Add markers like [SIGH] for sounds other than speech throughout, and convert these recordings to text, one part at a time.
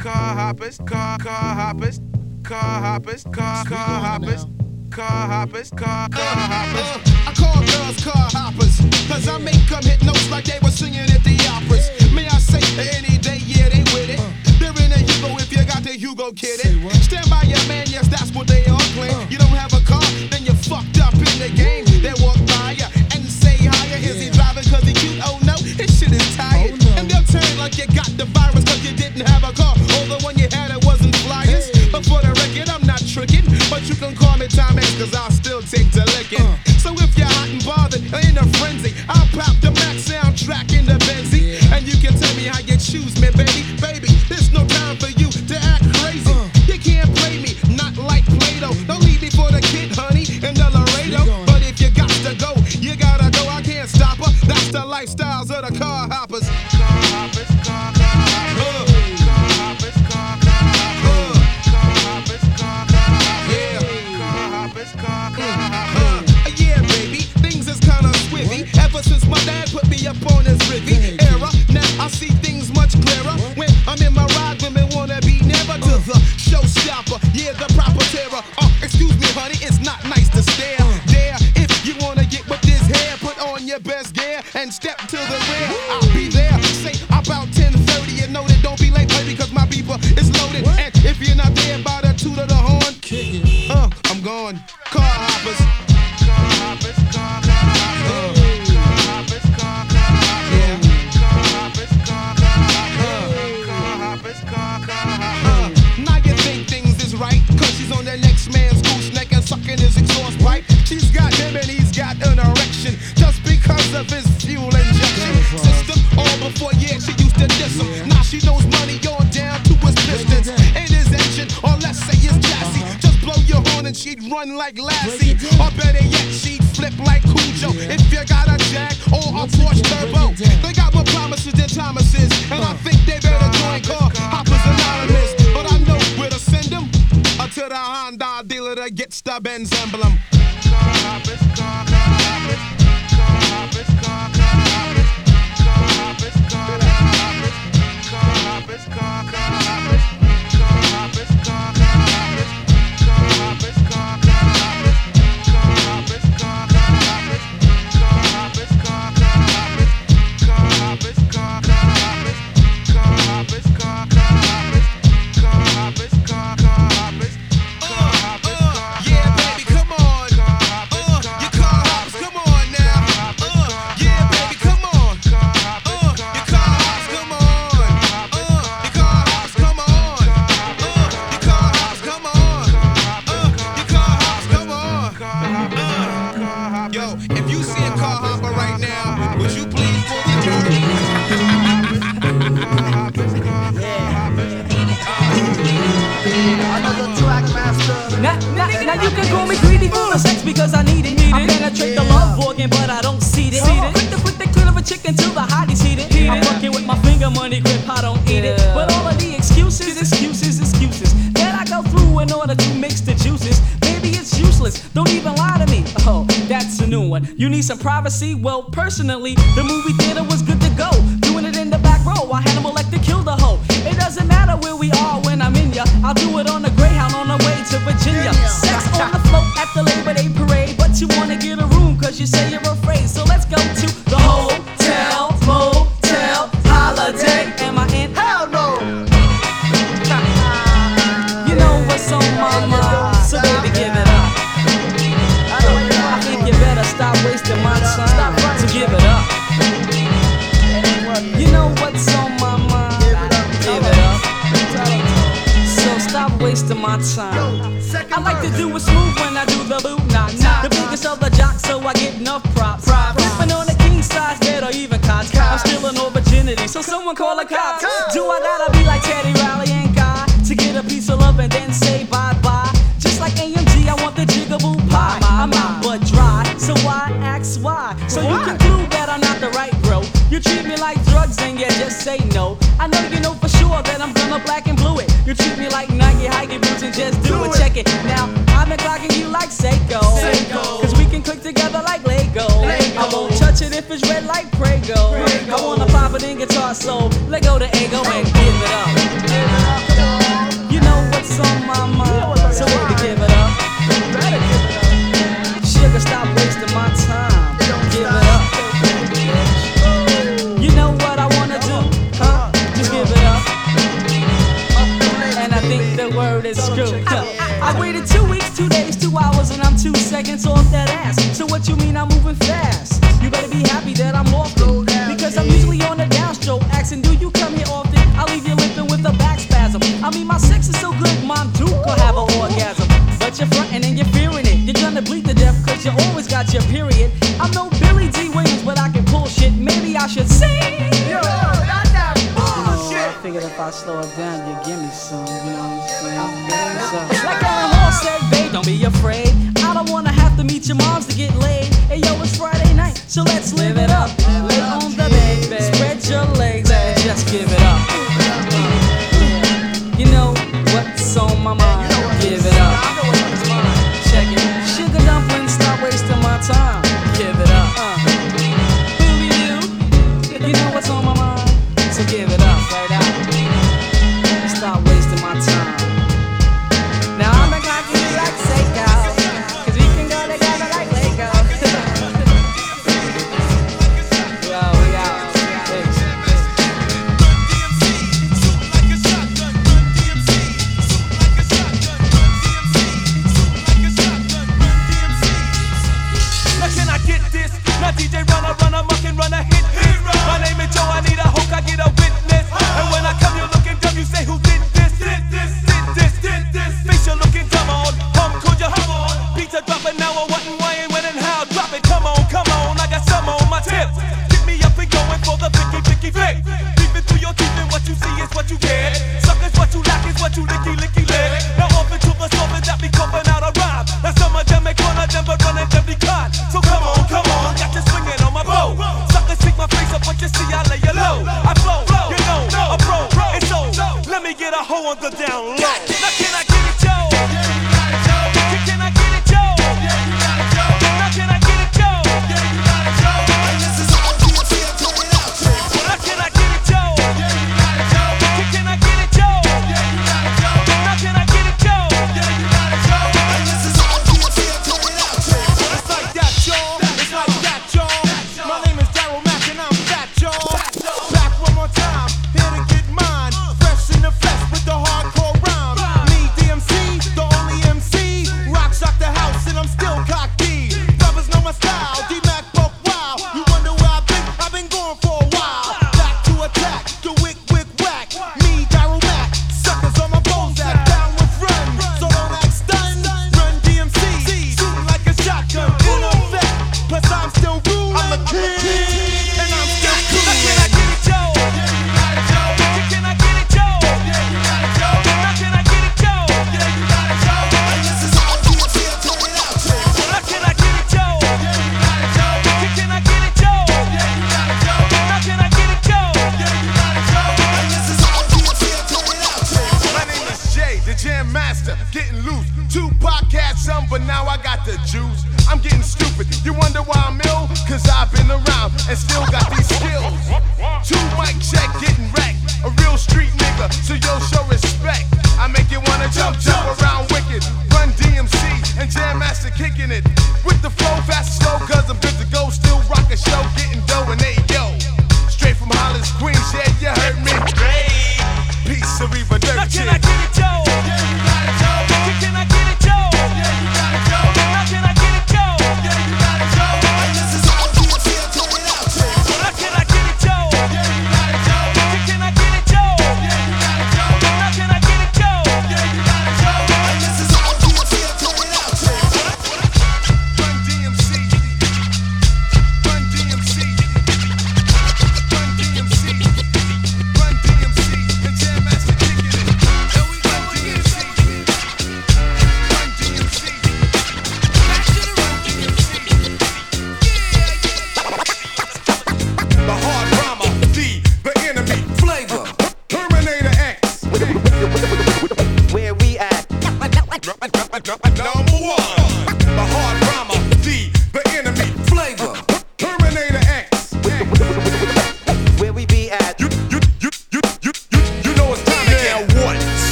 car hoppers, car car hoppers, car hoppers, car car hoppers. Car hoppers, car, car hoppers. I call girls car hoppers, cause I make them hit notes like they were singing at the operas. May I say, any day, yeah, they with it. They're in a Yugo if you got the Yugo kid. Eh? Stand by your man, yes, that's what they all claim. Uh. You don't have a car, then you're fucked up in the game. They walk by ya and say higher. Is he driving cause he cute? Oh no, his shit is tired. Oh and they'll turn like you got the virus cause you didn't have a car one you had that wasn't flyest. Hey. But for the record, I'm not tricking. But you can call me Time X, cause I'll still take the licking. Uh. So if you're hot and bothered or in a frenzy, I'll pop the max soundtrack in the Benzie. Yeah. And you can tell me how you choose me, baby. Baby, there's no time for you to act crazy. Uh. You can't play me, not like Play Doh. Don't leave me for the kid, honey, in the Laredo. But if you got to go, you gotta go. I can't stop her. That's the lifestyles of the car. see? Well, personally,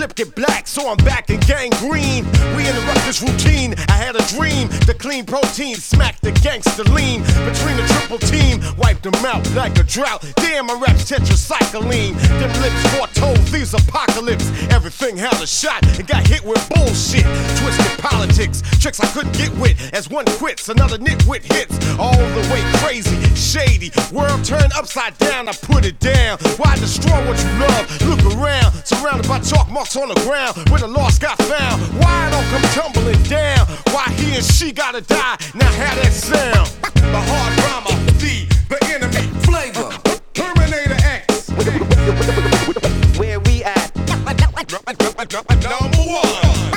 flipped it black, so I'm back in gang green. We interrupt this routine. Had a dream. The clean protein smacked the gangster lean. Between the triple team, wiped them out like a drought. Damn, my raps tetracycline. Them lips foretold these apocalypse. Everything had a shot and got hit with bullshit. Twisted politics, tricks I couldn't get with. As one quits, another nitwit hits. All the way crazy, shady. World turned upside down, I put it down. Why destroy what you love? Look around, surrounded by chalk marks on the ground where the lost got found. Why all come tumbling down? Why he and she gotta die? Now how that sound? The hard drama, the the enemy flavor. Terminator X. Where we at? Number one.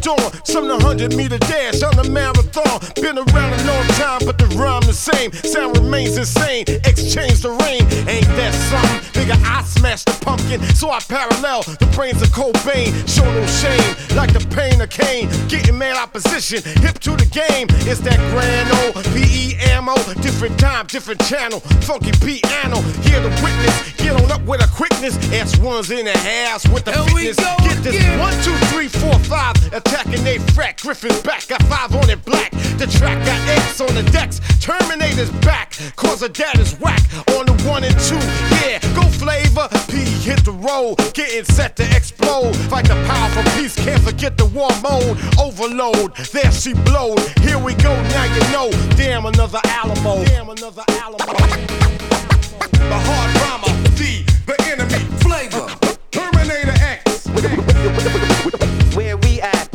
Dawn. Some 100 meter dash on the marathon. Been around a long time, but the rhyme the same. Sound remains insane. Exchange the rain. Ain't that something? Nigga, I smashed the pumpkin, so I parallel the brains of Cobain. Show no shame, like the pain of Cain. Getting mad opposition, hip to the game. It's that grand old PE ammo. Different time, different channel. Funky piano. Hear the witness. Get on up with a quickness. S1's in the house with the Here we fitness. Get this again. one, two, three, four, five. Attacking they frack. Griffin's back. Got five on it black. The track got X on the decks. Terminator's back. Cause of that is whack. On the one and two. Yeah, go flavor. P hit the road. Getting set to explode. Fight the power for peace. Can't forget the war mode. Overload. There she blowed. Here we go. Now you know. Damn, another Alamo. Damn, another Alamo. The hard drama. The, the enemy flavor. Terminator X. Where we at?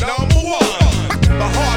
Number one. The hard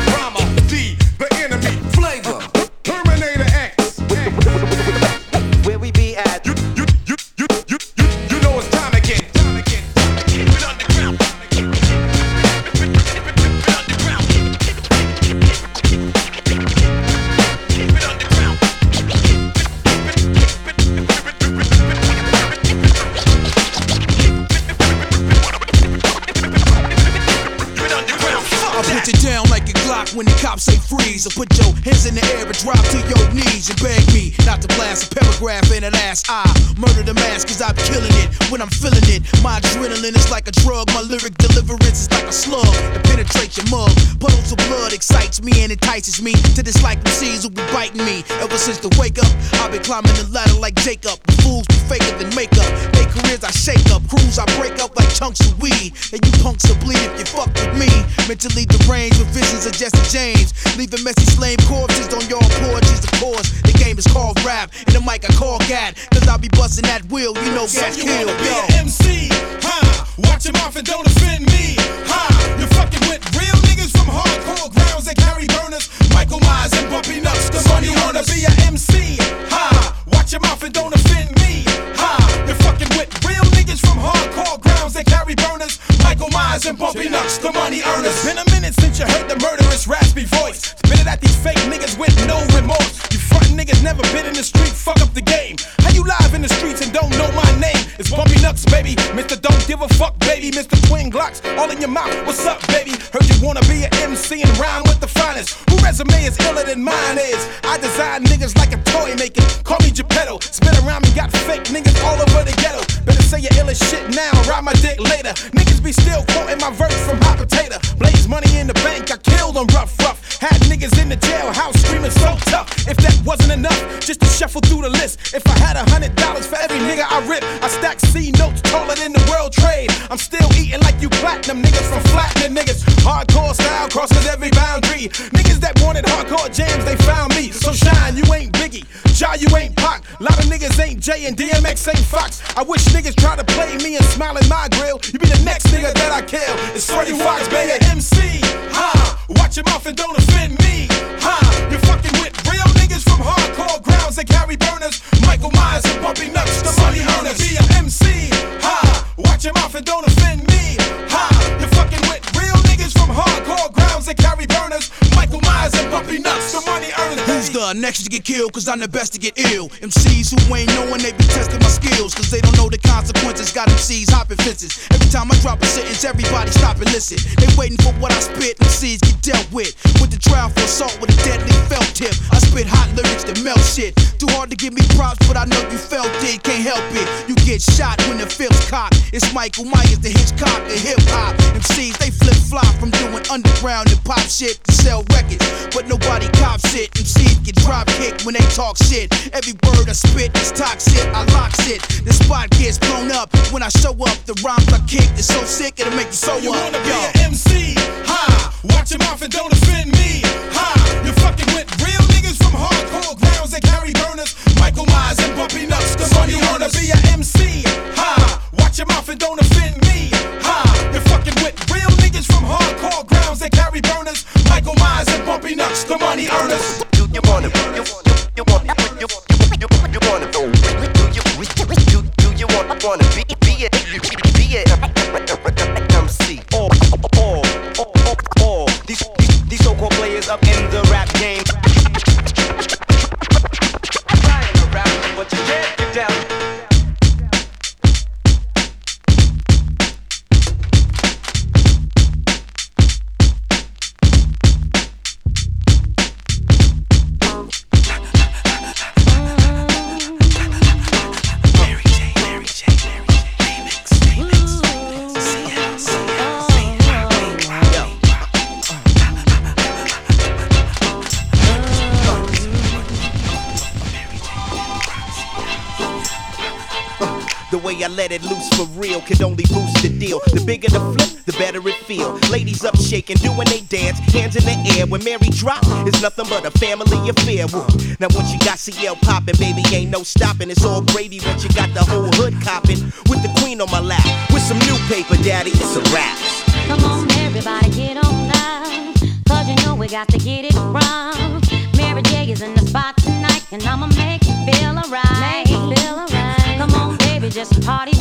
Or put your hands in the air and drop to your knees and beg me not to blast a paragraph in the last eye. Murder the mass cause I'm killing it when I'm feeling it. My adrenaline is like a drug, my lyric deliverance is like a slug that penetrates your mug. Puddles of blood excites me and entices me to dislike MCs who be biting me. Ever since the wake up, I've been climbing the ladder like Jacob. The fools be faker than makeup. Careers I shake up, crews I break up like chunks of weed. And you punks will bleed if you fuck with me. Mentally deranged with visions of Jesse James. Leaving messy slain corpses on your porches. Of course, the game is called rap. And the mic I call Gad. Cause I'll be busting that wheel, you know gas you kill. wanna be Yo. an MC, huh? Watch your mouth and don't offend me, huh? You're fucking with real niggas from hardcore grounds that carry burners. Michael Myers and Bumpy Knuckles, the money wanna be an MC, huh? Your mouth and don't offend me, huh? You're fucking with real niggas from hardcore grounds that carry burners. Michael Myers and Bumpy Knuckles, the money earners. Been a minute since you heard the murderous raspy voice. Spit it at these fake niggas with no remorse. You niggas never been in the street, fuck up the game. How you live in the streets and don't know my name? It's Bumpy Knuckles, baby. Mr. Don't give a fuck, baby. Mr. Twin Glocks, all in your mouth. What's up, baby? Heard you wanna be an MC and rhyme with the finest. Who resume is iller than mine is? I design niggas like a toy maker. Call me Geppetto. Spin around me, got fake niggas all over the ghetto. Better say your ill as shit now, ride my dick later. Niggas be still quoting my verse from Hot Potato. Blaze money in the bank, I killed them rough, rough. Had niggas in the jailhouse screaming so tough. If that wasn't enough, just to shuffle through the list. If I had a hundred dollars for every nigga I rip, I stack C notes taller than the world trade. I'm still eating like you platinum niggas from flattening niggas. Hardcore style crosses every boundary. Niggas that wanted hardcore jams, they found me. So shine, you ain't Biggie. Ja, you ain't Pac. Lot of niggas ain't J and DMX ain't Fox. I wish niggas try to play me and smile in my grill. You be the next nigga that I kill. It's Freddie Foxxx, baby. MC. Ha! Watch your mouth and don't offend me. Ha! You're fucking with real niggas from hardcore grounds that carry burners. Michael Myers and Bumpy Knuckles, the money earners. Be a MC. Ha! Watch your mouth and don't offend me. Ha! And Bumpy Knuckles, the money earners. Who's the next to get killed? Cause I'm the best to get ill. MCs who ain't knowing they be testing my skills. Cause they don't know the consequences. Got MCs hopping fences. Every time I drop a sentence, everybody stop and listen. They waiting for what I spit. MCs get dealt with. With the trial for assault with a deadly felt tip. I spit hot lyrics that melt shit. Too hard to give me props, but I know you felt it. Can't help it. You get shot when the film's cop. It's Michael Myers, the Hitchcock, the hip hop. MCs, they flip flop from doing underground and pop shit to sell records. But nobody cops it. MCs get drop kicked when they talk shit. Every word I spit is toxic. I locks it. The spot gets blown up when I show up. The rhymes I kick is so sick it'll make you so You up. wanna be Yo. an MC? Ha! Watch your mouth and don't offend me. Ha! You're fucking with real niggas from hardcore grounds that carry burners. Michael Myers and Bumpy Knuckles, the money wanna be an MC? Ha! Watch your mouth and don't offend me. Ha! You're fucking with real niggas from hardcore grounds that carry burners. Michael Myers and Bumpy Knuckles, the money earners. You, you wanna, you, you, you you, you, you, you, you wanna, let it loose for real could only boost the deal. The bigger the flip, the better it feel. Ladies up shaking, doing they dance, hands in the air. When Mary drop, it's nothing but a family affair. Woo. Now once you got CL popping, baby, ain't no stopping. It's all gravy once you got the whole hood copping. With the queen on my lap, with some new paper, daddy, it's a wrap. Come on, everybody, get on now. Cause you know we got to get it wrong. Mary J is in the spot tonight, and I'ma make you feel alright. Make you feel alright. Come on, baby, just party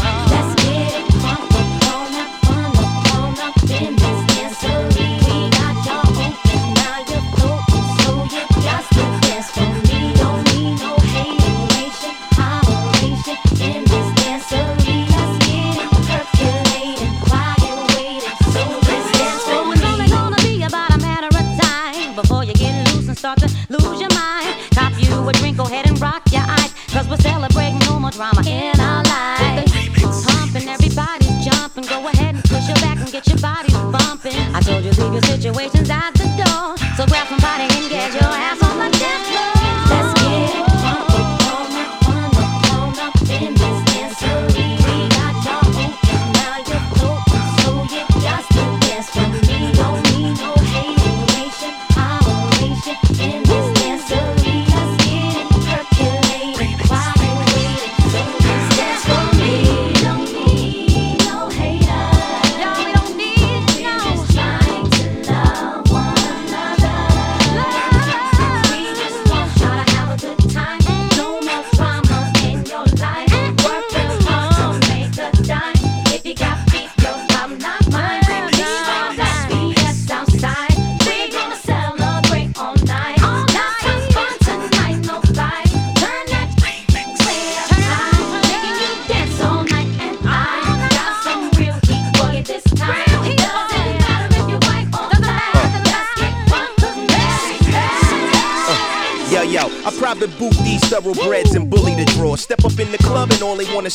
Leave your situations at the door. So grab somebody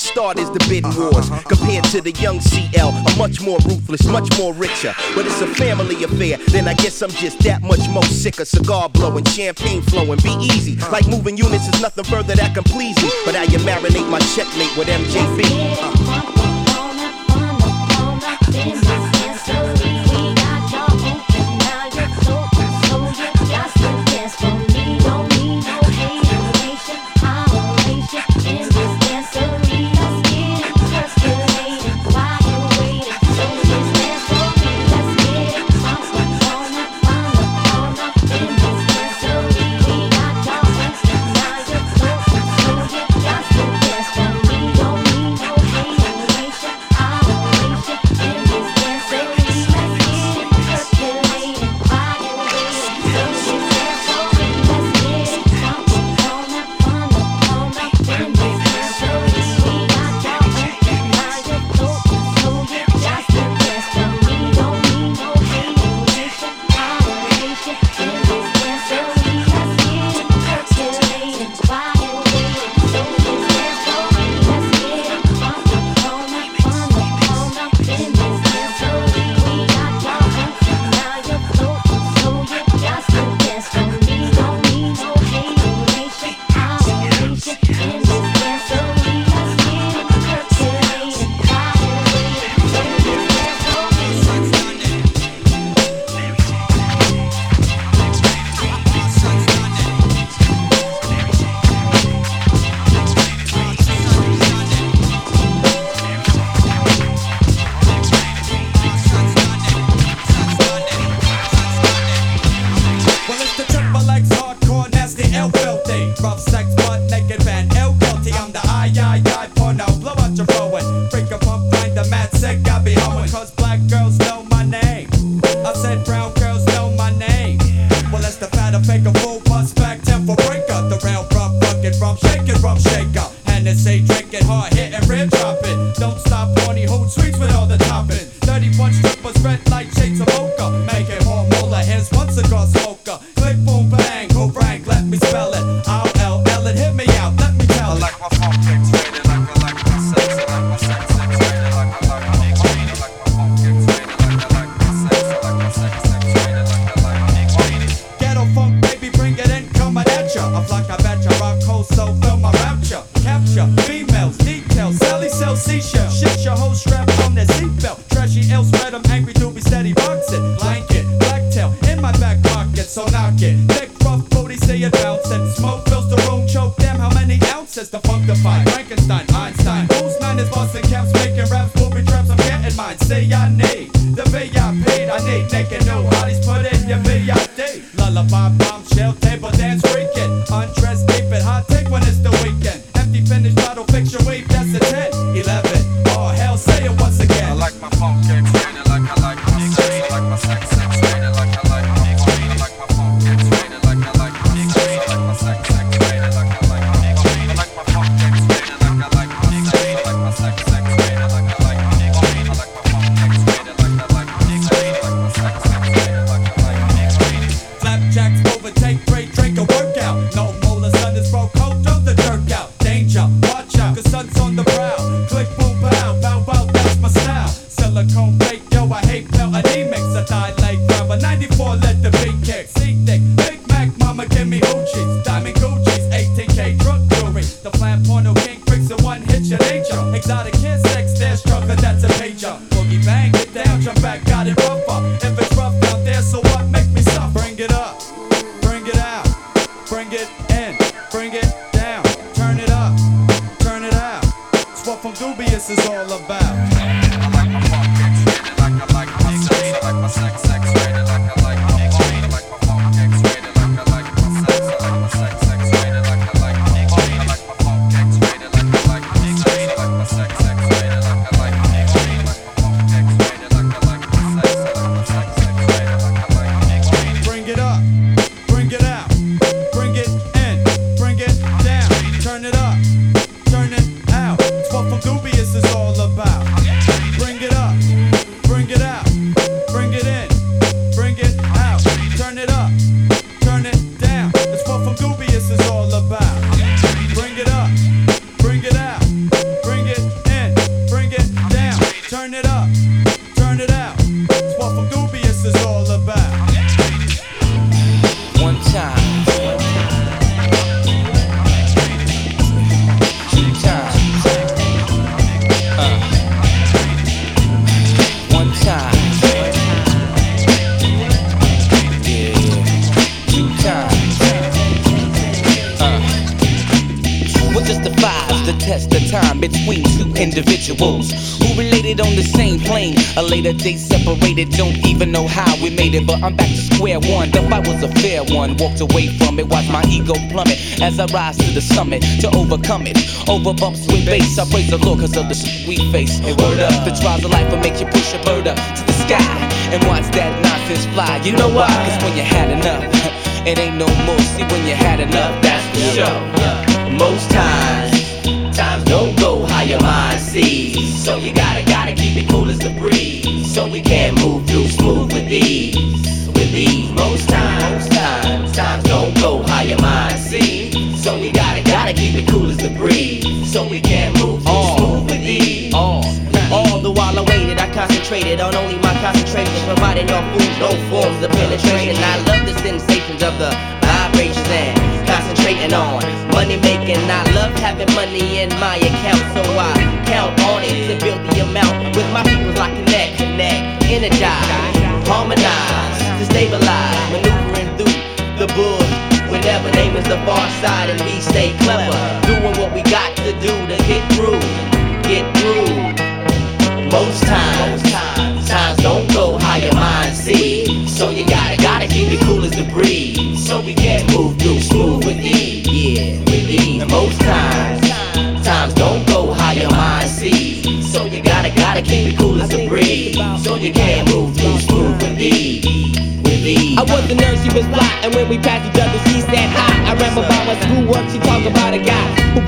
start is the bidding wars. Uh-huh, uh-huh. Compared to the young CL, I'm much more ruthless, much more richer. But it's a family affair, then I guess I'm just that much more sicker. Cigar blowing, champagne flowing, be easy. Uh-huh. Like moving units is nothing further that can please me. But I marinate my checkmate with MJB. Uh. get but I'm back to square one. The fight was a fair one, walked away from it, watched my ego plummet as I rise to the summit to overcome it. Over bumps with bass, I praise the Lord cause of the sweet face. Hey, word up, the trials of life will make you push a bird up to the sky and watch that nonsense fly. You know why? Cause when you had enough, [LAUGHS] it ain't no more. See, when you had enough, that's for sure. Most times, times don't go how your mind sees. So you gotta, gotta keep it cool as the breeze. So we can move concentrated on only my concentration, providing no food, no forms of penetration. I love the sensations of the vibrations and concentrating on money making. I love having money in my account, so I count on it to build the amount. With my people, I connect, connect, energize, harmonize, to stabilize, maneuvering through the bush. Whenever name is the far side and we stay clever, doing what we got to do to get through, get through. Most times don't go how your mind sees. So you gotta, gotta keep it cool as the breeze. So we can move through smooth with ease. Yeah, with ease. And most times, times don't go how your mind sees. So you gotta, gotta keep it cool as the breeze. So you can move through smooth with ease. I was the nurse, she was fly, and when we passed each other, she said hi. I remember about my schoolwork, she talked about a guy who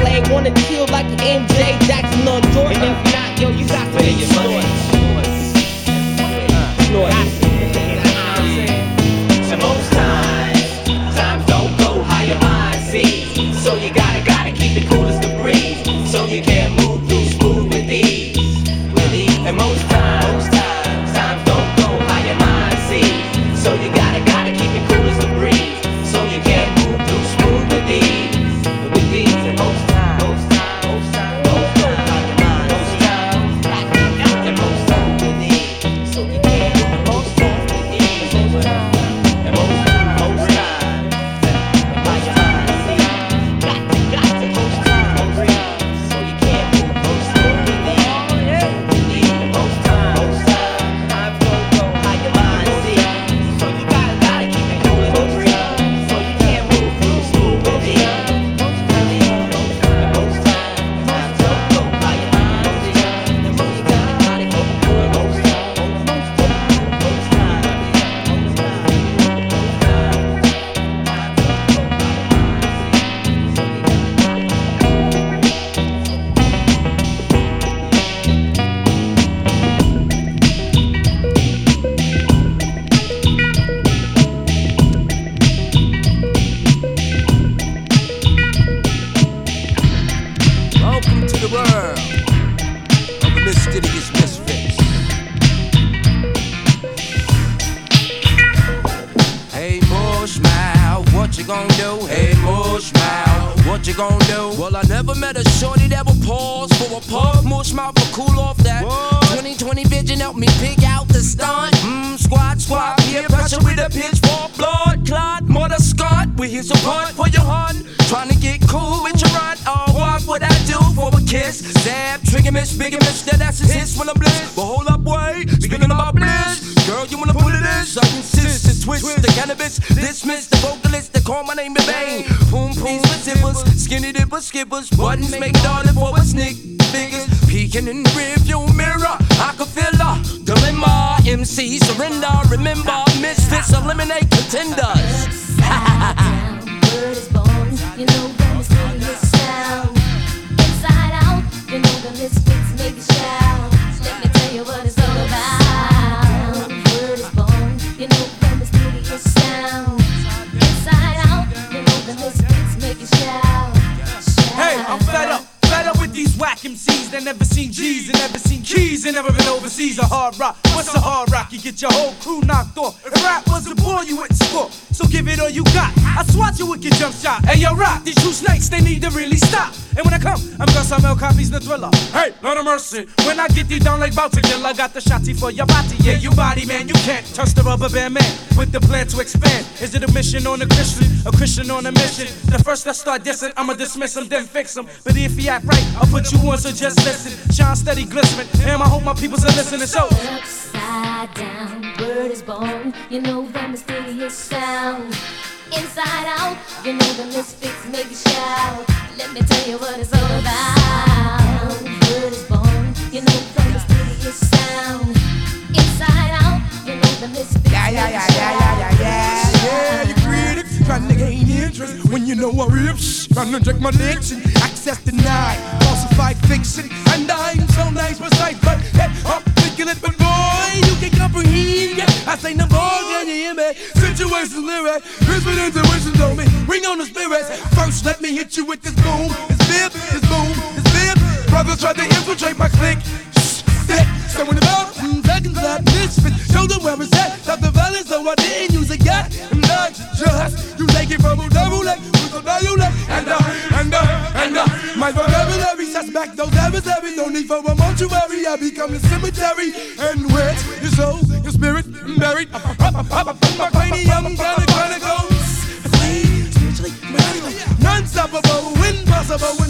play. Wanna chill Well, I never met a shorty that would pause for a puff. Mushmouth will cool off that. 2020 vision helped me pick out the stunt. Mmm, squad, squad, peer pressure with a pitchfork. Blood clot, mother Scott. We here's a punt for your hunt. Trying to get cool with your run. Oh, what would I do for a kiss? Zap, trigger miss, bigger miss, that ass is his when I'm bliss. But hold up, wait, speaking about bliss. Girl, you wanna put it in? I insist to twist the cannabis. Dismiss the vocalist that call my name in vain. Boom, with zippers, skinny dippers, skippers, buttons make darling for a sneak. Figures peeking in the rearview mirror. I can feel her dilemma. MC surrender. Remember, misfits eliminate contenders. Word is born, you know the mysterious sound. Inside out, you know the misfits make it shout. Let me tell you what it's all whack MCs that never seen G's and never seen keys and never been overseas. A hard rock, what's a hard rock? You get your whole crew knocked off. If rap was a boy, you wouldn't score. So give it all you got. I swat you with your jump shot. Hey, yo, rock. These two snakes, they need to really stop. And when I come, I'm gonna sell copies the thriller. Hey, Lord of mercy. When I get you down like Bounty I got the shotty for your body. Yeah, you body man, you can't touch the rubber band man with the plan to expand. Is it a mission on a Christian? A Christian on a mission? The first I start dissing, I'ma dismiss him, then fix him. But if he act right, I'll put you on, so just listen. Shine steady, glistening. And I hope my people's are listening. So, Upside down, word is born. You know the mysterious sound. Inside out, you know the misfits make you shout. Let me tell you what it's all about. Word is born. You know the mysterious sound. Inside out, you know the misfits Yeah, yeah, yeah, yeah, yeah, yeah, yeah. Yeah, you critics trying to gain interest when you know I rip. Shh, trying to check my diction. Access denied, falsified fiction. And I'm so nice, precise, but hey, articulate, but boy, you can comprehend. I say no more, can you hear me? Situations lyric, whisper intuition on me. Bring on the spirits. First, let me hit you with this boom, this bip, this boom, this bip. Brothers try to infiltrate my clique. So in about mm, seconds that misfit, show them where it's at. Stop the violence, so I didn't use a gat. I'm not just you take it from a double leg with a value and uh, and uh, and uh, my vocabulary suspect those adversaries. No need for a mortuary. I become the cemetery and where's your soul, your spirit buried. My cranium kinda kinda goes. Spiritually, mentally, non-stoppable, impossible,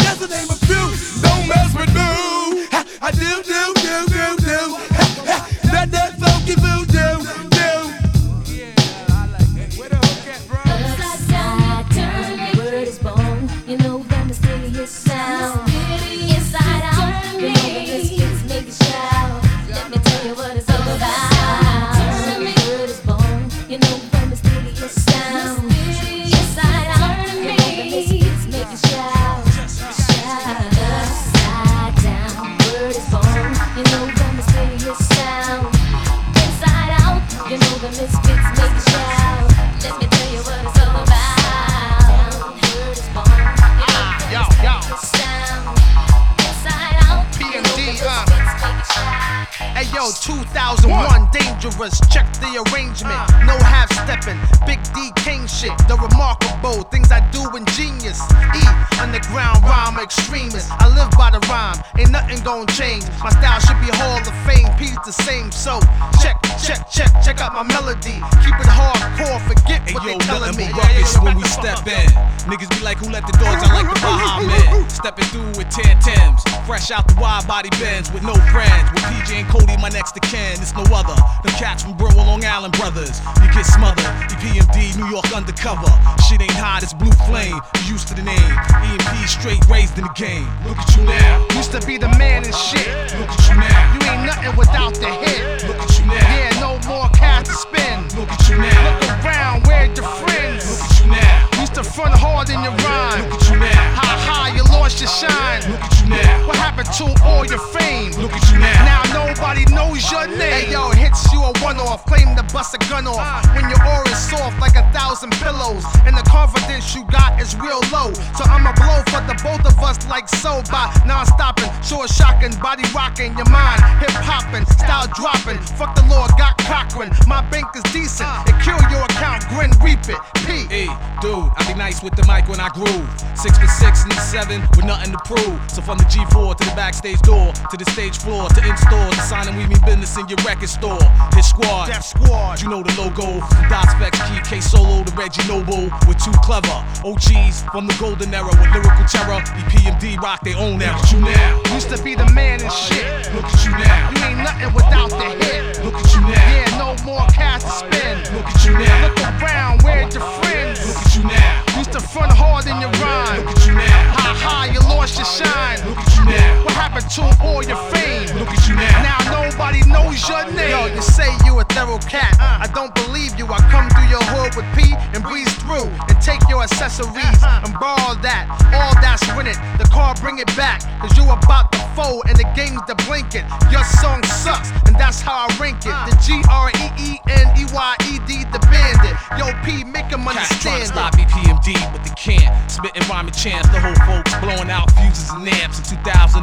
backstage door, to the stage floor, to in store, to signing we mean business in your record store. His squad, Def Squad. you know the logo. Specs, Key, K Solo, the Reggie Noble. We're too clever. OGs from the golden era with lyrical terror. EPMD rock their own era. Look at you now. Used to be the man and oh, shit. Look at you now. You ain't nothing without the hit. Look at you now. Yeah, no more cash to spend. Look at you now. Look around, where's your friends? Look at you now. Used to front hard in your rhyme. Look at you now. High you lost your shine. Look at you now. What happened to all your fame? Look at you now. Now nobody knows your name? Yo, you say you a thorough cat. Uh-huh. I don't believe you. I come through your hood with P and breeze through and take your accessories uh-huh. and borrow that. All that's winning. The car bring it back. Cause you about to fold and the game's the blinking. Your song sucks and that's how I rank it. The G R E E N E Y E D, the bandit. Yo, P, make him Cats trying understand to stop EPMD, but they can't. Spitting rhyming chants, the whole folks blowing out fuses and amps in 2001.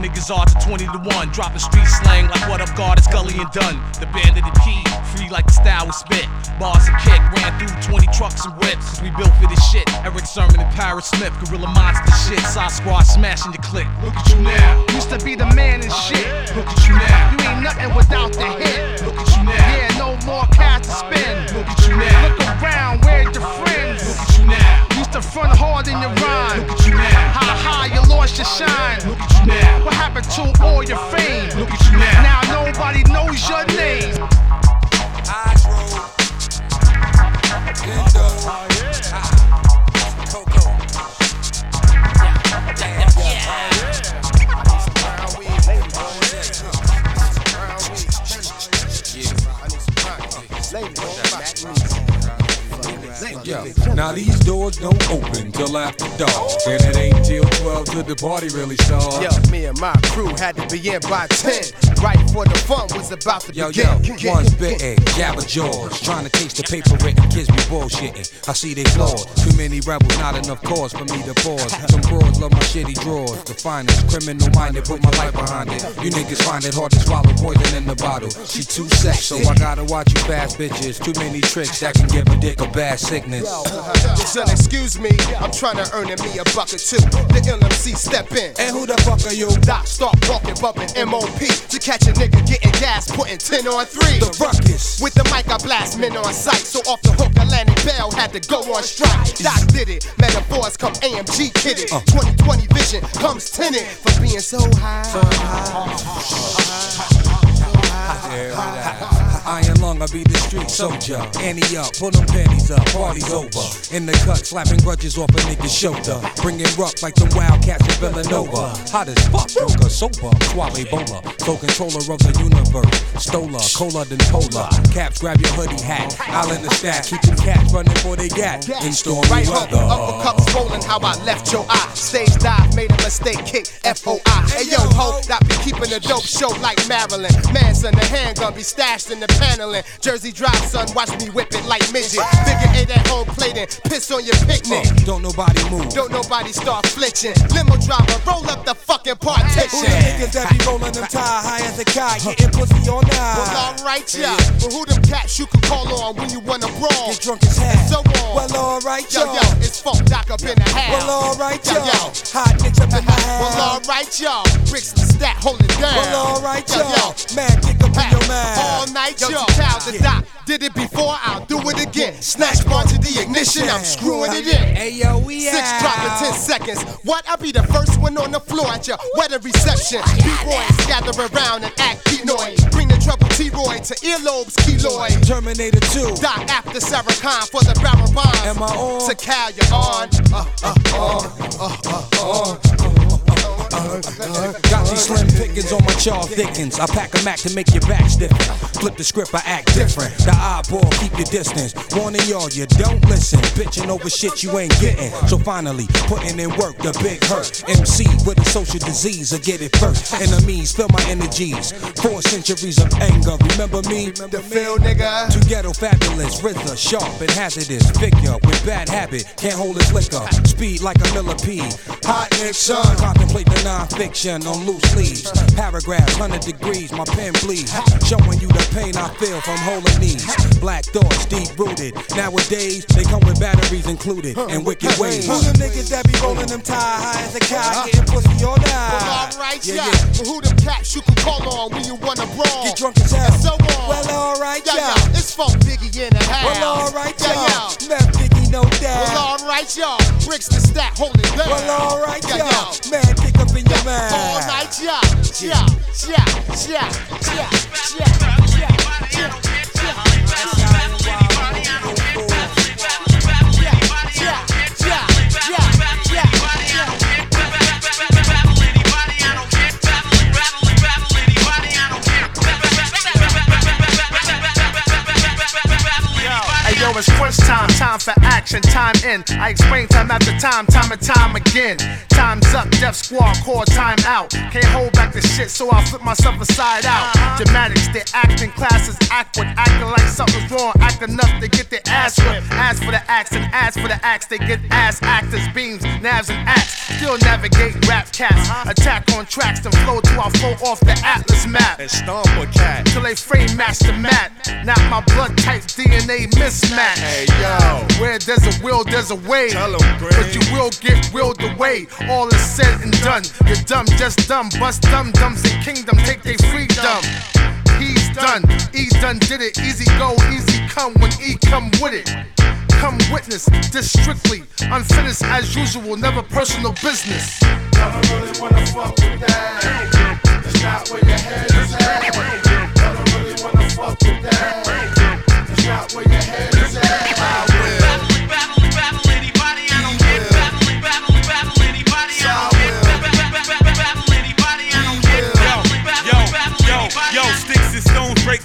Niggas odds of 20 to 1, dropping street slang like what up, God, it's Gully and Dunn. The band of the P, free like the style we spit. Bars and kick, ran through 20 trucks and whips, cause we built for this shit. Erick Sermon and Parrish Smith, Gorilla Monster shit. Side squad smashing the click. Look at you now. Used to be the man and shit. Oh, Look at you now. You ain't nothing without the hit. Oh, Look at you now. Yeah, no more cash to spend. Look at you now. Look around, where's your friends? Look at you now. Used to front hard in your rhyme. Look at you now. How high you lost your shine. Look at you now. What happened to all your fame? Look at you now. Now nobody knows your name. I drove in the oh, yeah. Now these doors don't open till after dark, and it ain't till 12 till the party really starts. Yo, me and my crew had to be in by 10. Right before the fun was about to Yo, yo, begin. [LAUGHS] one's bitten, jabber jaws. Trying to taste the paper written, kids be bullshitting. I see they flaws. Too many rebels, not enough cause for me to pause. Some broads love my shitty drawers. The finest, criminal minded, put my life behind it. You niggas find it hard to swallow poison in the bottle. She too sex, so I gotta watch you fast bitches. Too many tricks that can give a dick a bad sickness. Son, excuse me, I'm trying to earn me a bucket too. The LMC step in. And who the fuck are you? Doc start walking, bumping MOP to catch a nigga getting gas, putting 10 on 3. The ruckus. With the mic, I blast men on sight. So off the hook, Atlantic Bell had to go on strike. Doc did it, metaphors come AMG kidded. 2020 uh. vision comes tinted for being so high. So Iron lung, I be the street soldier. Annie up, pull them panties up, party's over. In the cut, slapping grudges off a nigga's shoulder. Bringing ruck like the wildcats in Villanova. Hot as fuck, joker, sober, suave bowler. Full controller of the universe. Stola, cola than polar. Caps, grab your hoodie hat. I'll in the stack, keep them cats running for they gat. In stormy Right weather. uppercuts rolling how I left your eye. Stage dive, made a mistake, kick FOI. Hey yo, ho, that be keeping a dope show like Marilyn. Manson, the handgun be stashed in the paneling. Jersey Drive, son, watch me whip it like midget. Figure eight at home plating, piss on your picnic. Uh, don't nobody move. Don't nobody start flinching. Limo driver, roll up the fucking partition. Who the niggas that be rolling them tie high as a kite, getting pussy all night? Well, alright, yeah. But who them cats you can call on when you wanna brawl? Get drunk as hell. So on. Well, alright, yo. yo. Yo, it's funk doc up in the house. Well, alright, yo. yo. yo. Hot nicks up in the house. [LAUGHS] Well, alright, yo. Bricks the stat, hold it down. Well, alright, yo. yo. Man, kick up in your mind. All night, yo. Child, did it before, I'll do it again. Snatch bar to the ignition, I'm screwing it in. Hey, yo, we Six drop in ten seconds. What? I'll be the first one on the floor at your wedding reception. B-boys gather around and act penoid. Bring the trouble T-Roy to earlobes, keloid. Terminator 2. Doc after Sarah Connor for the barrel bombs. Am I on? To Cal, you're on. Uh, uh, uh, uh, uh, uh. Got these slim pickings on my Charles thickens. I pack a Mac to make your back stiffen. Flip the script, I act different. The eyeball, keep your distance. Warning y'all, you don't listen. Bitching over shit you ain't getting. So finally, putting in work, the big hurt. MC with a social disease, I get it first. Enemies, feel my energies. Four centuries of anger. Remember me? The feel, nigga. Too ghetto, fabulous, RZA, sharp and hazardous. Figure with bad habit, can't hold his liquor. Speed like a millipede. Hot Nixon, contemplate the non-fiction on loose leaves. Paragraphs, 100 degrees, my pen bleeds. Showing you the pain I feel from holding these. Black thoughts, deep rooted. Nowadays, they come with batteries included and wicked ways. Who them niggas that be rolling them tie high as a kite, getting pussy all night? Well, alright, Yeah, yeah. yeah. But who them cats you can call on when you wanna brawl? Get drunk as hell. And so on. Well, alright, yo. yo. It's Funk Biggie in the house. Well, alright, yo. yo. yo. Biggie, no doubt. Well, alright, yo. Bricks the stack, hold it down. Well, alright, yo. Man, kick up in your mind. All night, yo. Yo, yo, yo, yo, time. Time for action, time in. I explain time after time, time and time again. Time's up, Def Squad, call time out. Can't hold back the shit, so I flip myself aside out. Uh-huh. Dramatics, they acting classes, awkward, acting like something's wrong, act enough to get their ass whipped. Ask for the axe and ask for the axe, they get ass actors, beams, nabs, and axe. Still navigate rap cats, uh-huh. attack on tracks, then flow to our flow off the Atlas map. And stomp a cat. Till they frame master mat. Not my blood type DNA mismatch. Hey, yo. Where there's a will, there's a way. Tell 'em, Greg. But you will get willed away. All is said and done. You're dumb, just dumb. Bust dumb dumbs in kingdom, take their freedom. He's done, E done did it. Easy go, easy come when E come with it. Come witness this strictly unfinished as usual, never personal business. Never really wanna fuck with that. That's not where your head is at. Never really wanna fuck with that. That's not where your head is at.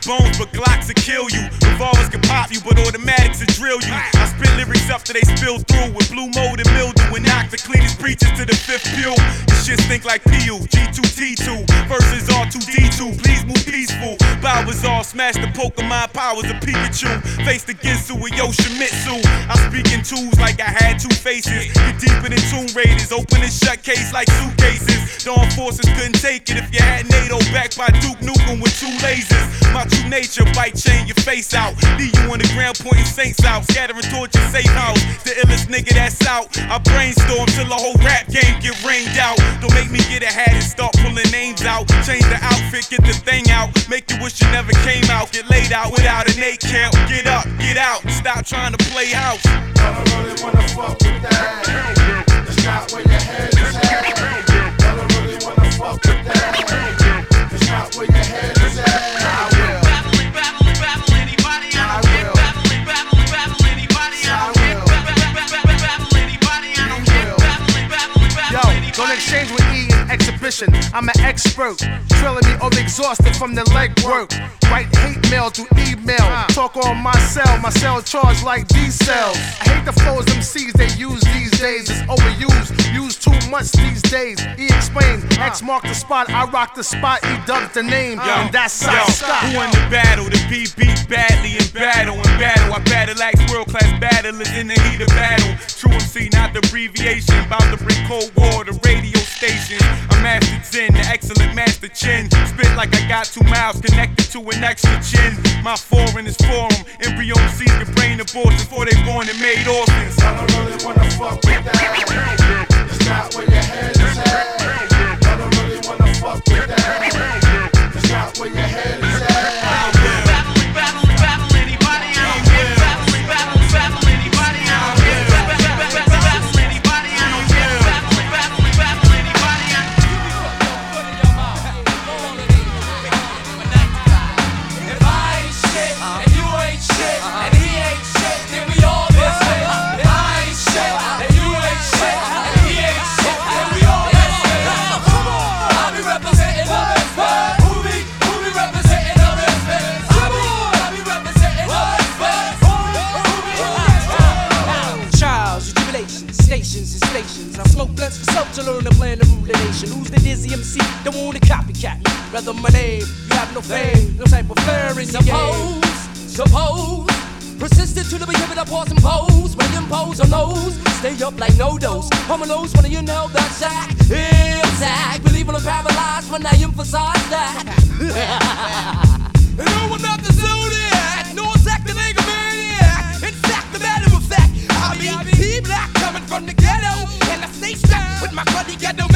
Bones, but Glocks will kill you. Revolvers can pop you, but automatics will drill you. I spit lyrics up till they spill through with blue mold and mildew and knock the cleanest breaches to the fifth pew. The shit stink like PU, G2T2. Versus R2D2, please move peaceful. Bowers all smash the Pokemon powers of Pikachu. Faced against Ginsu with Yoshimitsu. I speak in twos like I had two faces. Get deeper than Tomb Raiders, open and shut case like suitcases. Dawn forces couldn't take it if you had NATO backed by Duke Nukem with two lasers. My true nature, bite chain your face out. Leave you on the ground pointing saints out. Scattering your safe house. The illest nigga that's out. I brainstorm till the whole rap game get rained out. Don't make me get a hat and start pulling names out. Change the outfit, get the thing out. Make you wish you never came out. Get laid out without an eight count. Get up, get out. Stop trying to play house. Never really wanna fuck with that. That's not where your head is at. Never really wanna fuck with that. That's not where your head is at. Exhibition. I'm an expert. Drilling me over exhausted from the leg work. Write hate mail through email. Talk on my cell, my cell charged like D cells. I hate the flows MCs they use these days. It's overused, used too much these days. E explains, X mark the spot, I rock the spot, E dubs the name, and that's Yo, Scott. who won the battle? The beat beat badly in battle in battle. I battle like world class battlers in the heat of battle. True MC, not the abbreviation. About to bring cold war to radio stations. I'm master Zen, the excellent master chin. Spit like I got two mouths connected to an extra chin. My foreign is forum. Embryo MCs can brain abortions before they born and made orphans. I don't really wanna fuck with that. That's not where your head is at. I don't really wanna fuck with that. MC? The one to copycat. Rather my name, you have no fame, no type of flair in your game. Suppose, persistent to the beginning of pause and pose. When you impose on those, stay up like no dose. Home nose when you know that sack. Exact. Believe in the paralyzed when I emphasize that. [LAUGHS] no, I'm not the zodiac. No, the nigga maniac. In fact, the matter of fact, I be P black coming from the ghetto. And I stay strapped with my bloody ghetto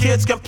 kids can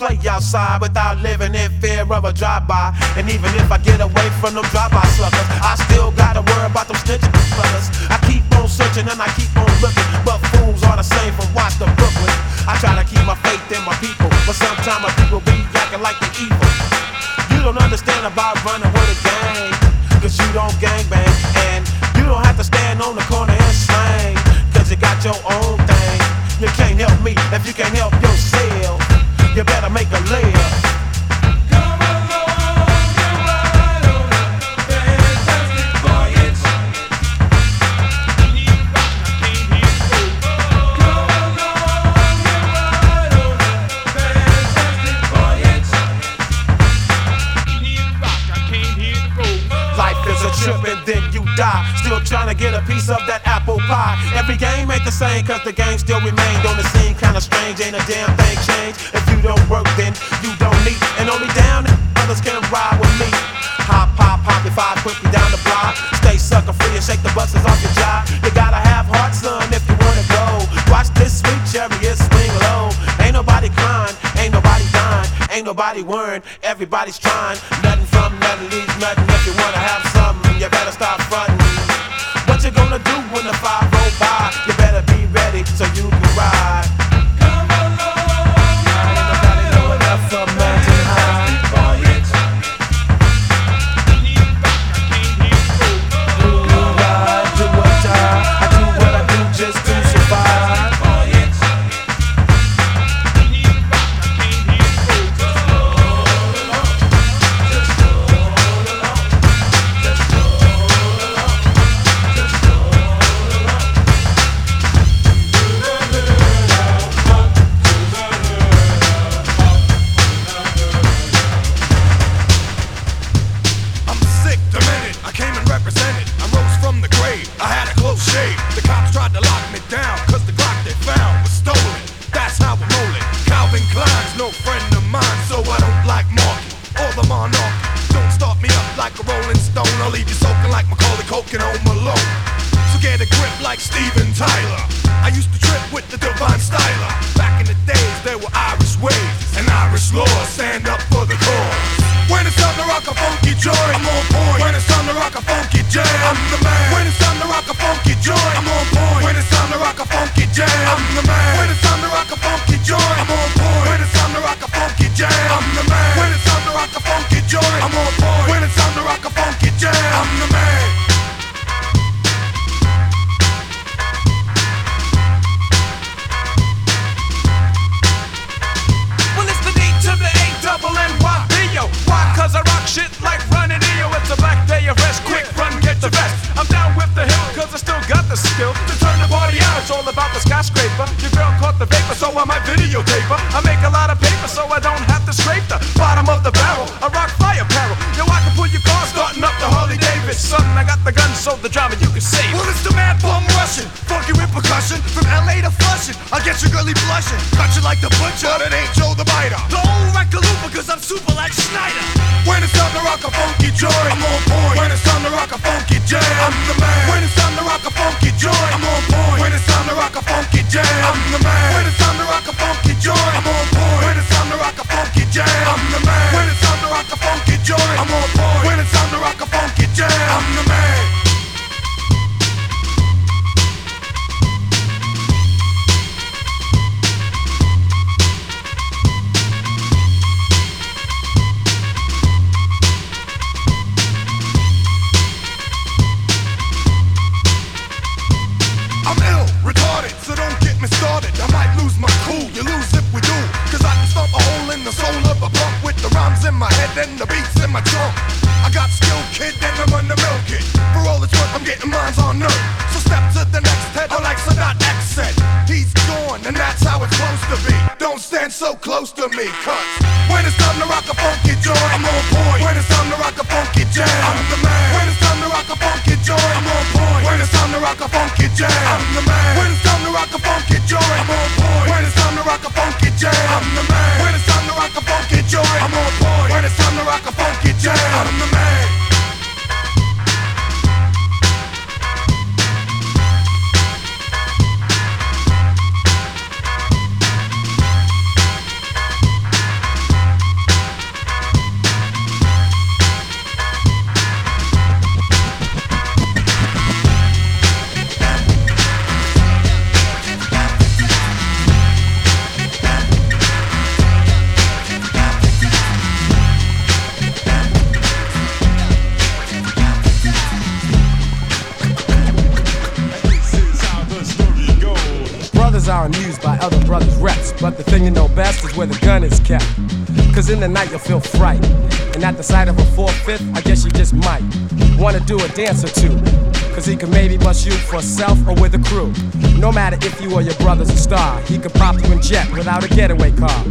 or your brother's a star, he could pop you in jet without a getaway car.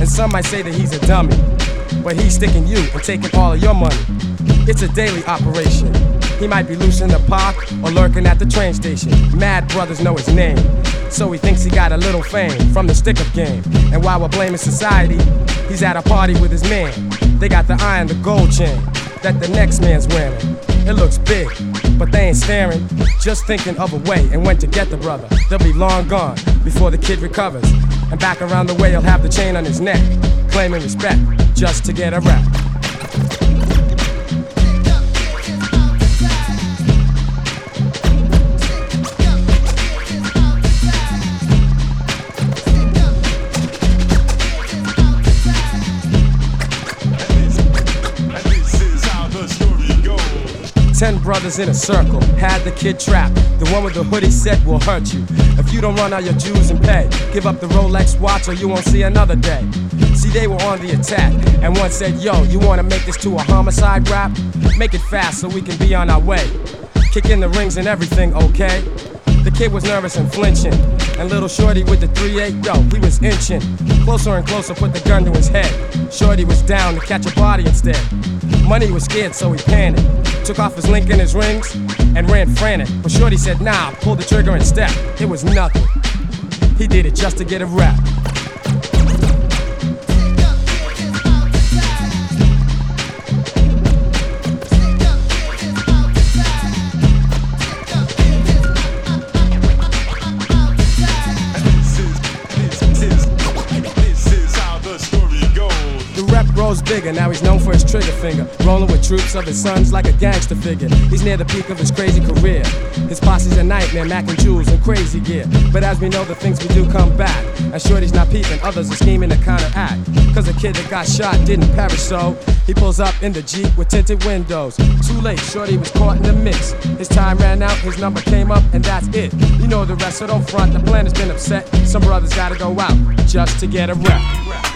And some might say that he's a dummy, but he's sticking you and taking all of your money. It's a daily operation. He might be loose in the park or lurking at the train station. Mad brothers know his name, so he thinks he got a little fame from the stick up game. And while we're blaming society, he's at a party with his man. They got the eye and the gold chain that the next man's wearing. It looks big, but they ain't staring, just thinking of a way and when to get the brother. They'll be long gone before the kid recovers. And back around the way, he'll have the chain on his neck, claiming respect just to get a rap. Ten brothers in a circle, had the kid trapped. The one with the hoodie said will hurt you. If you don't run out your dues and pay, give up the Rolex watch or you won't see another day. See, they were on the attack, and one said, Yo, you wanna make this to a homicide rap? Make it fast so we can be on our way. Kick in the rings and everything, okay? The kid was nervous and flinching. And little Shorty with the 3-8, yo, he was inching. Closer and closer, put the gun to his head. Shorty was down to catch a body instead. Money was scared, so he panicked. Took off his link and his rings and ran frantic. But Shorty said, nah, pull the trigger and step. It was nothing. He did it just to get a rap. Grows bigger, now he's known for his trigger finger. Rolling with troops of his sons like a gangster figure. He's near the peak of his crazy career. His posse's a nightmare, Mac and Jules and crazy gear. But as we know, the things we do come back. And Shorty's not peeping, others are scheming to counteract. Cause the kid that got shot didn't perish, so he pulls up in the Jeep with tinted windows. Too late, Shorty was caught in the mix. His time ran out, his number came up, and that's it. You know the rest, so don't front. The plan has been upset. Some brothers gotta go out just to get a rep.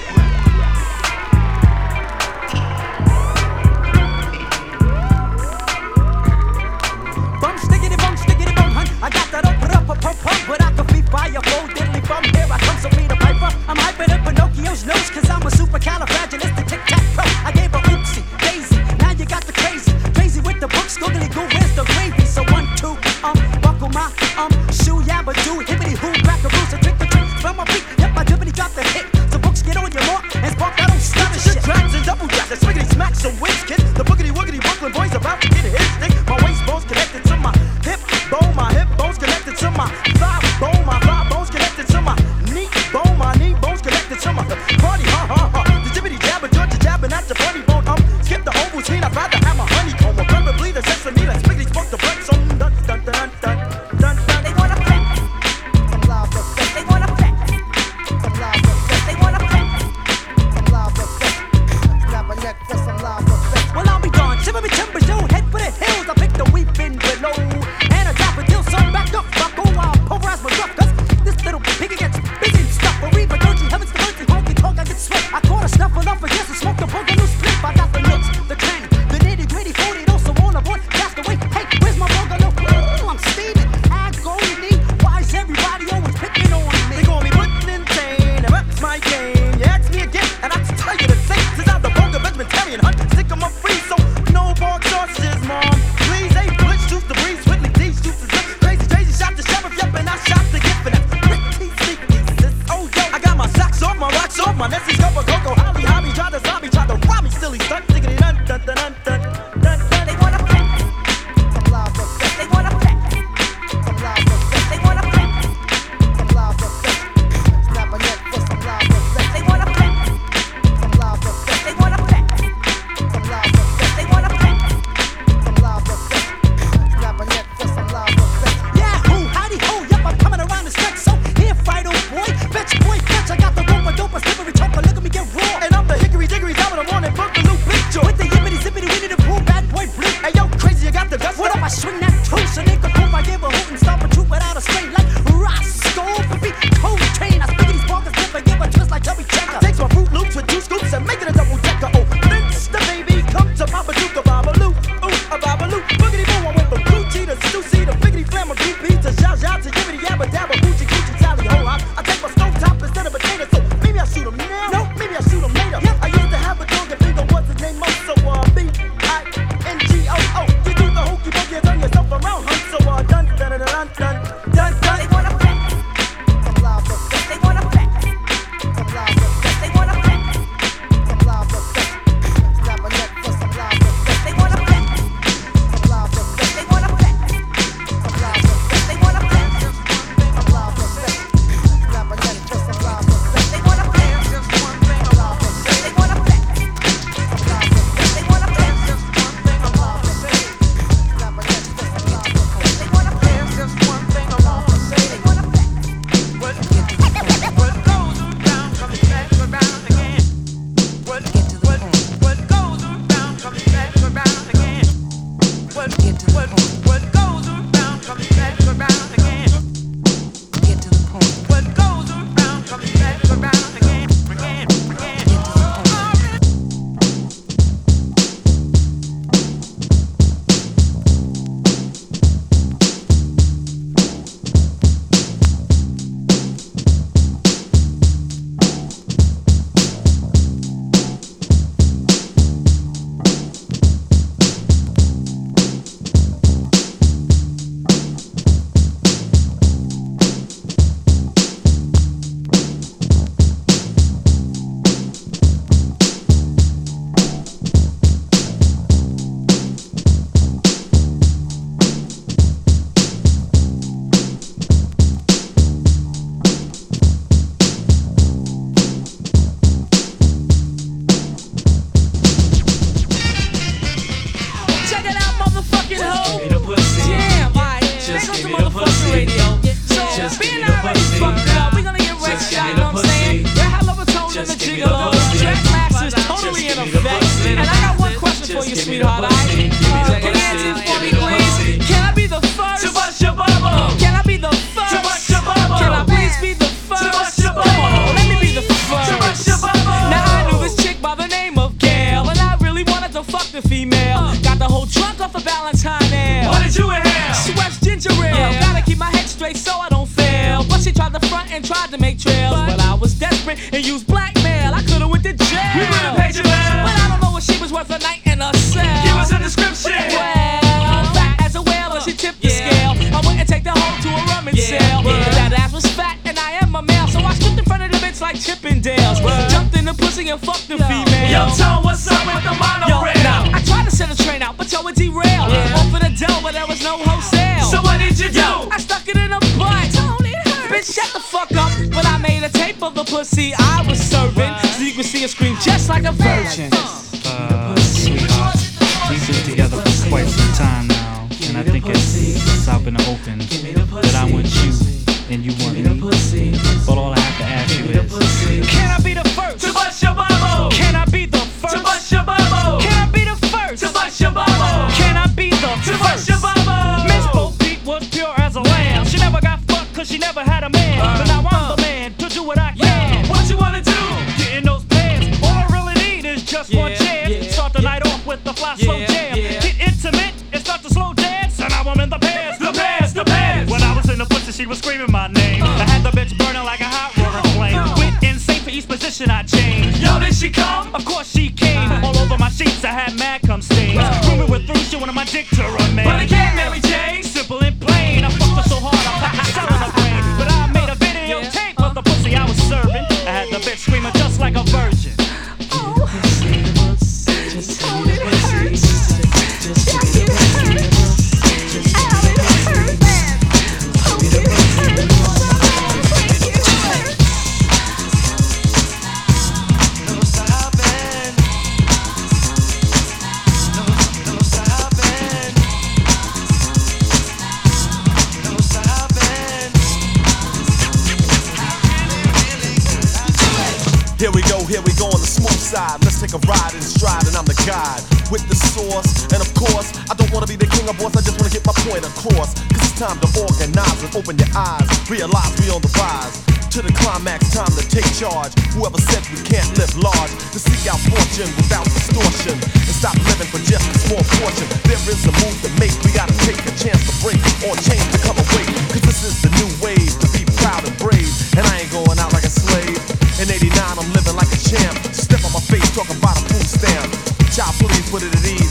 time to organize and open your eyes. Realize we on the rise. To the climax, time to take charge. Whoever said we can't live large, to seek out fortune without distortion, and stop living for just a small fortune. There is a move to make, we gotta take a chance to break or change to come away. Cause this is the new wave to be proud and brave, and I ain't going out like a slave. In 89, I'm living like a champ. Step on my face, talking about a food stamp. Child, please put it at ease.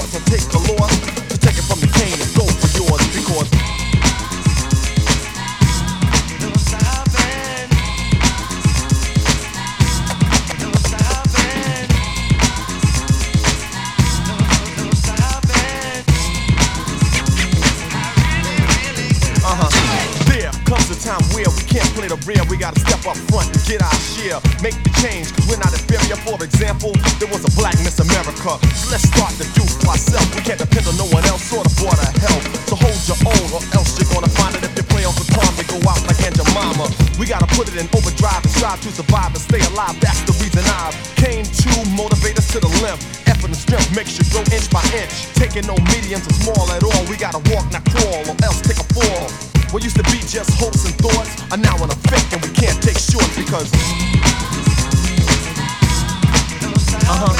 to take the galore. rear, we gotta step up front and get our share. Make the change, we're not inferior. For example, there was a black Miss America. Let's start to do for ourselves. We can't depend on no one else or the border help. So hold your own, or else you're gonna find it if you play on the palm to go out like Angel mama. We gotta put it in overdrive and strive to survive and stay alive. That's the reason I came to motivate us to the limb. Effort and strength makes you grow inch by inch. Taking no mediums or small at all. We gotta walk, not crawl, or else take a fall. What used to be just hopes and thoughts are now in effect, and we can't take shorts because. Uh huh.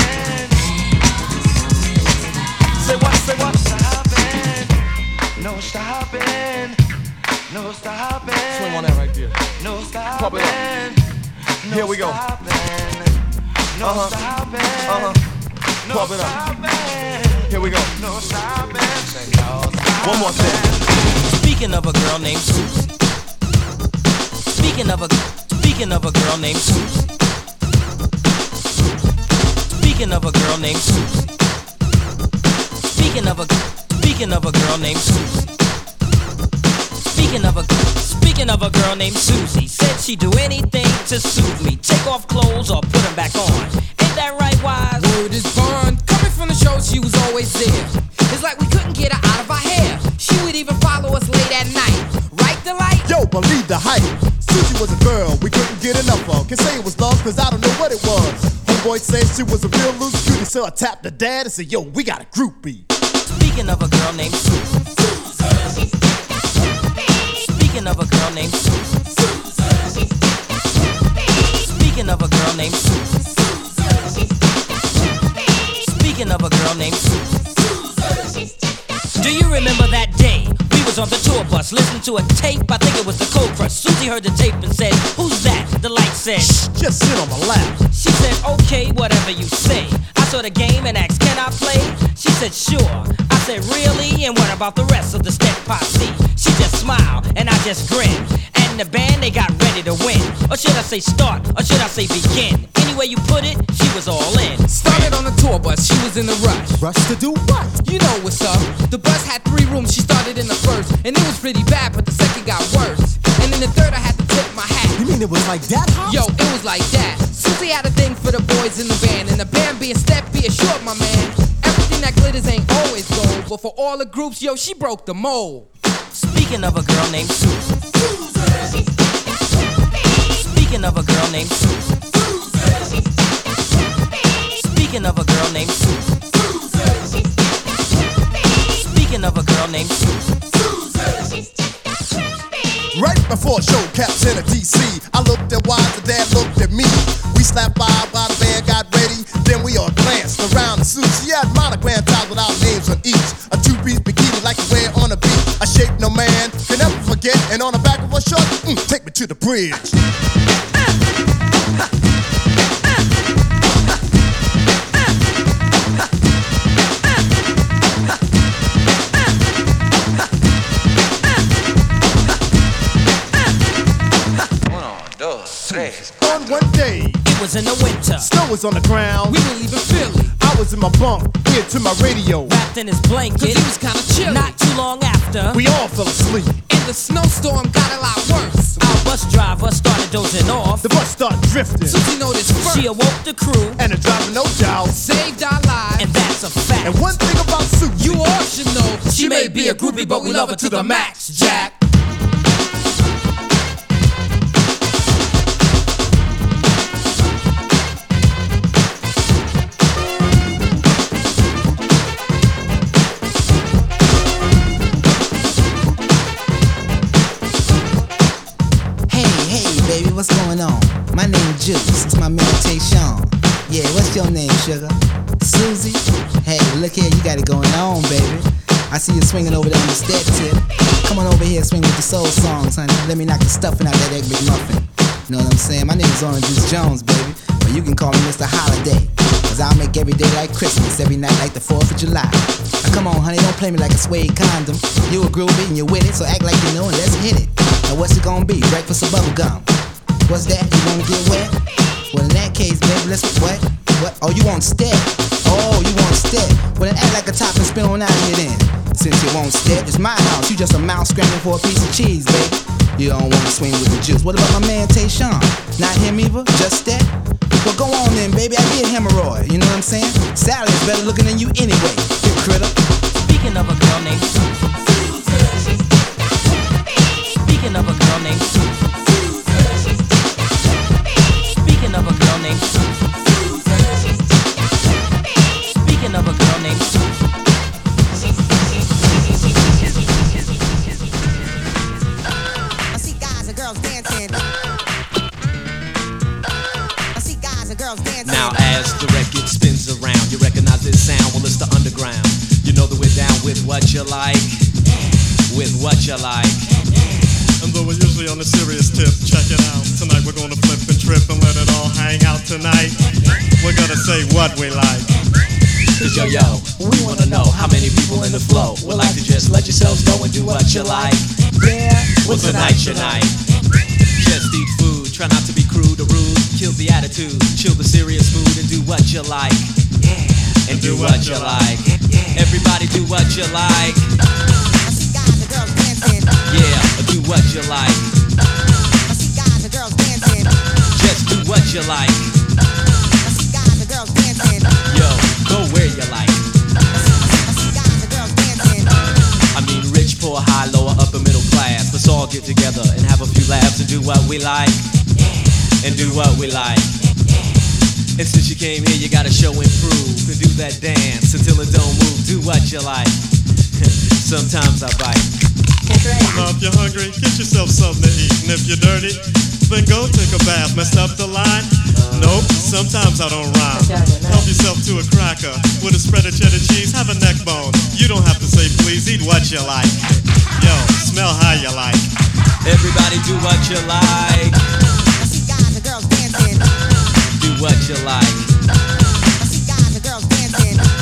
Say what? Say what? Stopping No stopping, no stopping. Swing on that right there. No stopping. Pump it up. Here we go. No Uh-huh. Uh huh. Pump it up. Here we go. No stopping. One more thing. Speaking of a girl named Susie. Speaking of a speaking of a girl named Susie. Speaking of a girl named Susie. Speaking of a speaking of a girl named Susie. Speaking of a speaking of a girl named Susie, said she'd do anything to soothe me. Take off clothes or put them back on. Ain't that right, wise? Word is bond. Coming from the show, she was always there. Believe the hype. Susie was a girl we couldn't get enough of. Can say it was love, cause I don't know what it was. Homeboy said she was a real loose cutie, so I tapped the dad and said, Yo, we got a groupie. Speaking of a girl named Susie. Speaking of a girl named Susie. Speaking of a girl named Susie. Speaking of a girl named Susie. Do you remember that day? Was on the tour bus listening to a tape. I think it was the Cold Crush. Susie heard the tape and said, Who's that? Delite said, Shh, just sit on my lap. She said, Okay, whatever you say. I saw the game and asked, Can I play? She said, Sure. I said, Really? And what about the rest of the Stet posse? She just smiled and I just grinned. And the band, they got ready to win. Or should I say start? Or should I say begin? Any way you put it, she was all in. Started on the tour bus, she was in a rush. Rush to do what? You know what's up. The bus had three rooms, she started in the first. And it was pretty bad, but the second got worse. And in the third, I had to tip my hat. You mean it was like that? Yo, it was like that. Susie had a thing for the boys in the band. And the band being Stet, be assured, my man. Everything that glitters ain't always gold. But for all the groups, yo, she broke the mold. Speaking of a girl named Susie. Speaking of a girl named Susie. Speaking of a girl named Susie. Speaking of a girl named Susie. Right before show caps in a DC, I looked at Wise, the dad looked at me. We slapped by while the band got ready. Then we all glanced around the suit. She had monogram ties with our names on each. A two-piece bikini like you wear on a beach. A shape no man can ever forget. And on the back of her shirt, mm, take me to the bridge. On one day, it was in the winter. Snow was on the ground. We were leaving Philly. I was in my bunk, ear to my radio. Wrapped in his blanket. Cause he was kinda chilly. Not too long after. We all fell asleep. And the snowstorm got a lot worse. Our bus driver started dozing off. The bus started drifting. so Susie noticed first. She awoke the crew. And the driver, no doubt, saved our lives. And that's a fact. And one thing about Sue, you all should know. She, may be a groupie, but we love her to the max, Jack. Sugar? Susie? Hey, look here, you got it going on, baby. I see you swinging over there on the Stet tip. Come on over here, swing with the soul songs, honey. Let me knock the stuffing out that egg McMuffin. You know what I'm saying? My name is Oran Juice Jones, baby. But you can call me Mr. Holiday. Cause I'll make every day like Christmas, every night like the 4th of July. Now come on, honey, don't play me like a suede condom. You a groovy and you're with it, so act like you know and let's hit it. Now what's it gonna be? Breakfast or bubble gum? What's that? You wanna get wet? Well, in that case, baby, let's what? What? Oh, you want Stet? Oh, you want Stet? Well, then act like a top and spin on out here then. Since you won't step, it's my house. You just a mouse scrambling for a piece of cheese, baby. You don't wanna swing with the juice. What about my man Tayshawn? Not him either? Just that? Well, go on then, baby. I did hemorrhoid. You know what I'm saying? Sally's better looking than you anyway. You critter. Speaking of a girl named Susie. Speaking of a girl named of Susie. As the record spins around, you recognize this sound. Well, it's the underground. You know that we're down with what you like, with what you like. And though we're usually on a serious tip, check it out. Tonight we're gonna flip and trip and let it all hang out tonight. We're gonna say what we like. Cause yo yo, we wanna know how many people in the flow would like to just let yourselves go and do what you like. Yeah, well tonight's your night. Just eat food, try not to be crude or rude. Kill the attitude, chill the serious mood, and do what you like. Yeah. And do what you like. Yeah. Everybody do what you like. I see guys and girls dancing. Yeah, do what you like. I see guys and girls dancing. Just do what you like. I see guys and girls dancing. Yo, go where you like. I see guys, the girls dancing. I mean, rich, poor, high, lower, upper, middle class. Let's all get together and have a few laughs and do what we like. And do what we like. And since you came here, you gotta show and prove and do that dance until it don't move. Do what you like. [LAUGHS] Sometimes I bite. Now if you're hungry, get yourself something to eat. And if you're dirty, then go take a bath. Messed up the line? Nope, sometimes I don't rhyme. Help yourself to a cracker with a spread of cheddar cheese. Have a neck bone. You don't have to say please, eat what you like. Yo, smell how you like. Everybody do what you like. What you like.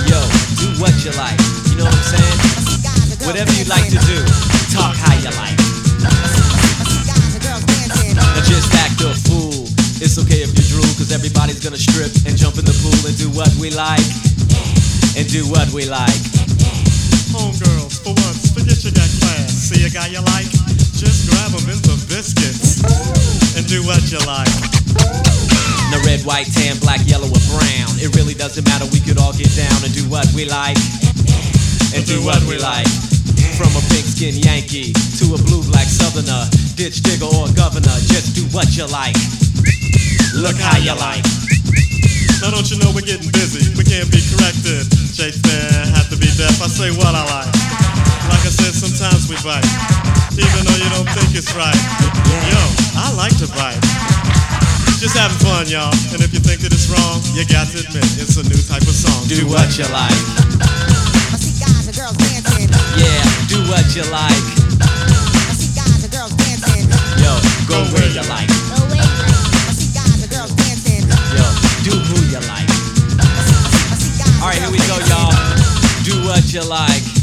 Yo, do what you like. You know what I'm saying? Whatever you like to do, talk how you like. Now just act a fool. It's okay if you drool, cause everybody's gonna strip and jump in the pool and do what we like. And do what we like. Homegirls, for once, forget you got class. See a guy you like? Just grab him in the biscuits. And do what you like. Now red, white, tan, black, yellow, or brown. It really doesn't matter, we could all get down and do what we like. And do what we like. From a pink skin Yankee to a blue black southerner, ditch digger or governor, just do what you like. Look how you like. Now don't you know we're getting busy? We can't be corrected. Shakespeare had to be deaf. I say what I like. Like I said, sometimes we bite, even though you don't think it's right. Yo, I like to bite. Just having fun, y'all. And if you think that it's wrong, you got to admit it's a new type of song. Do what you like. Guys and girls dancing. Yeah, do what you like. Guys and girls dancing. Yo, go where you like. Guys and girls dancing. Yo, do who you like. Alright, here we go, y'all. Do what you like.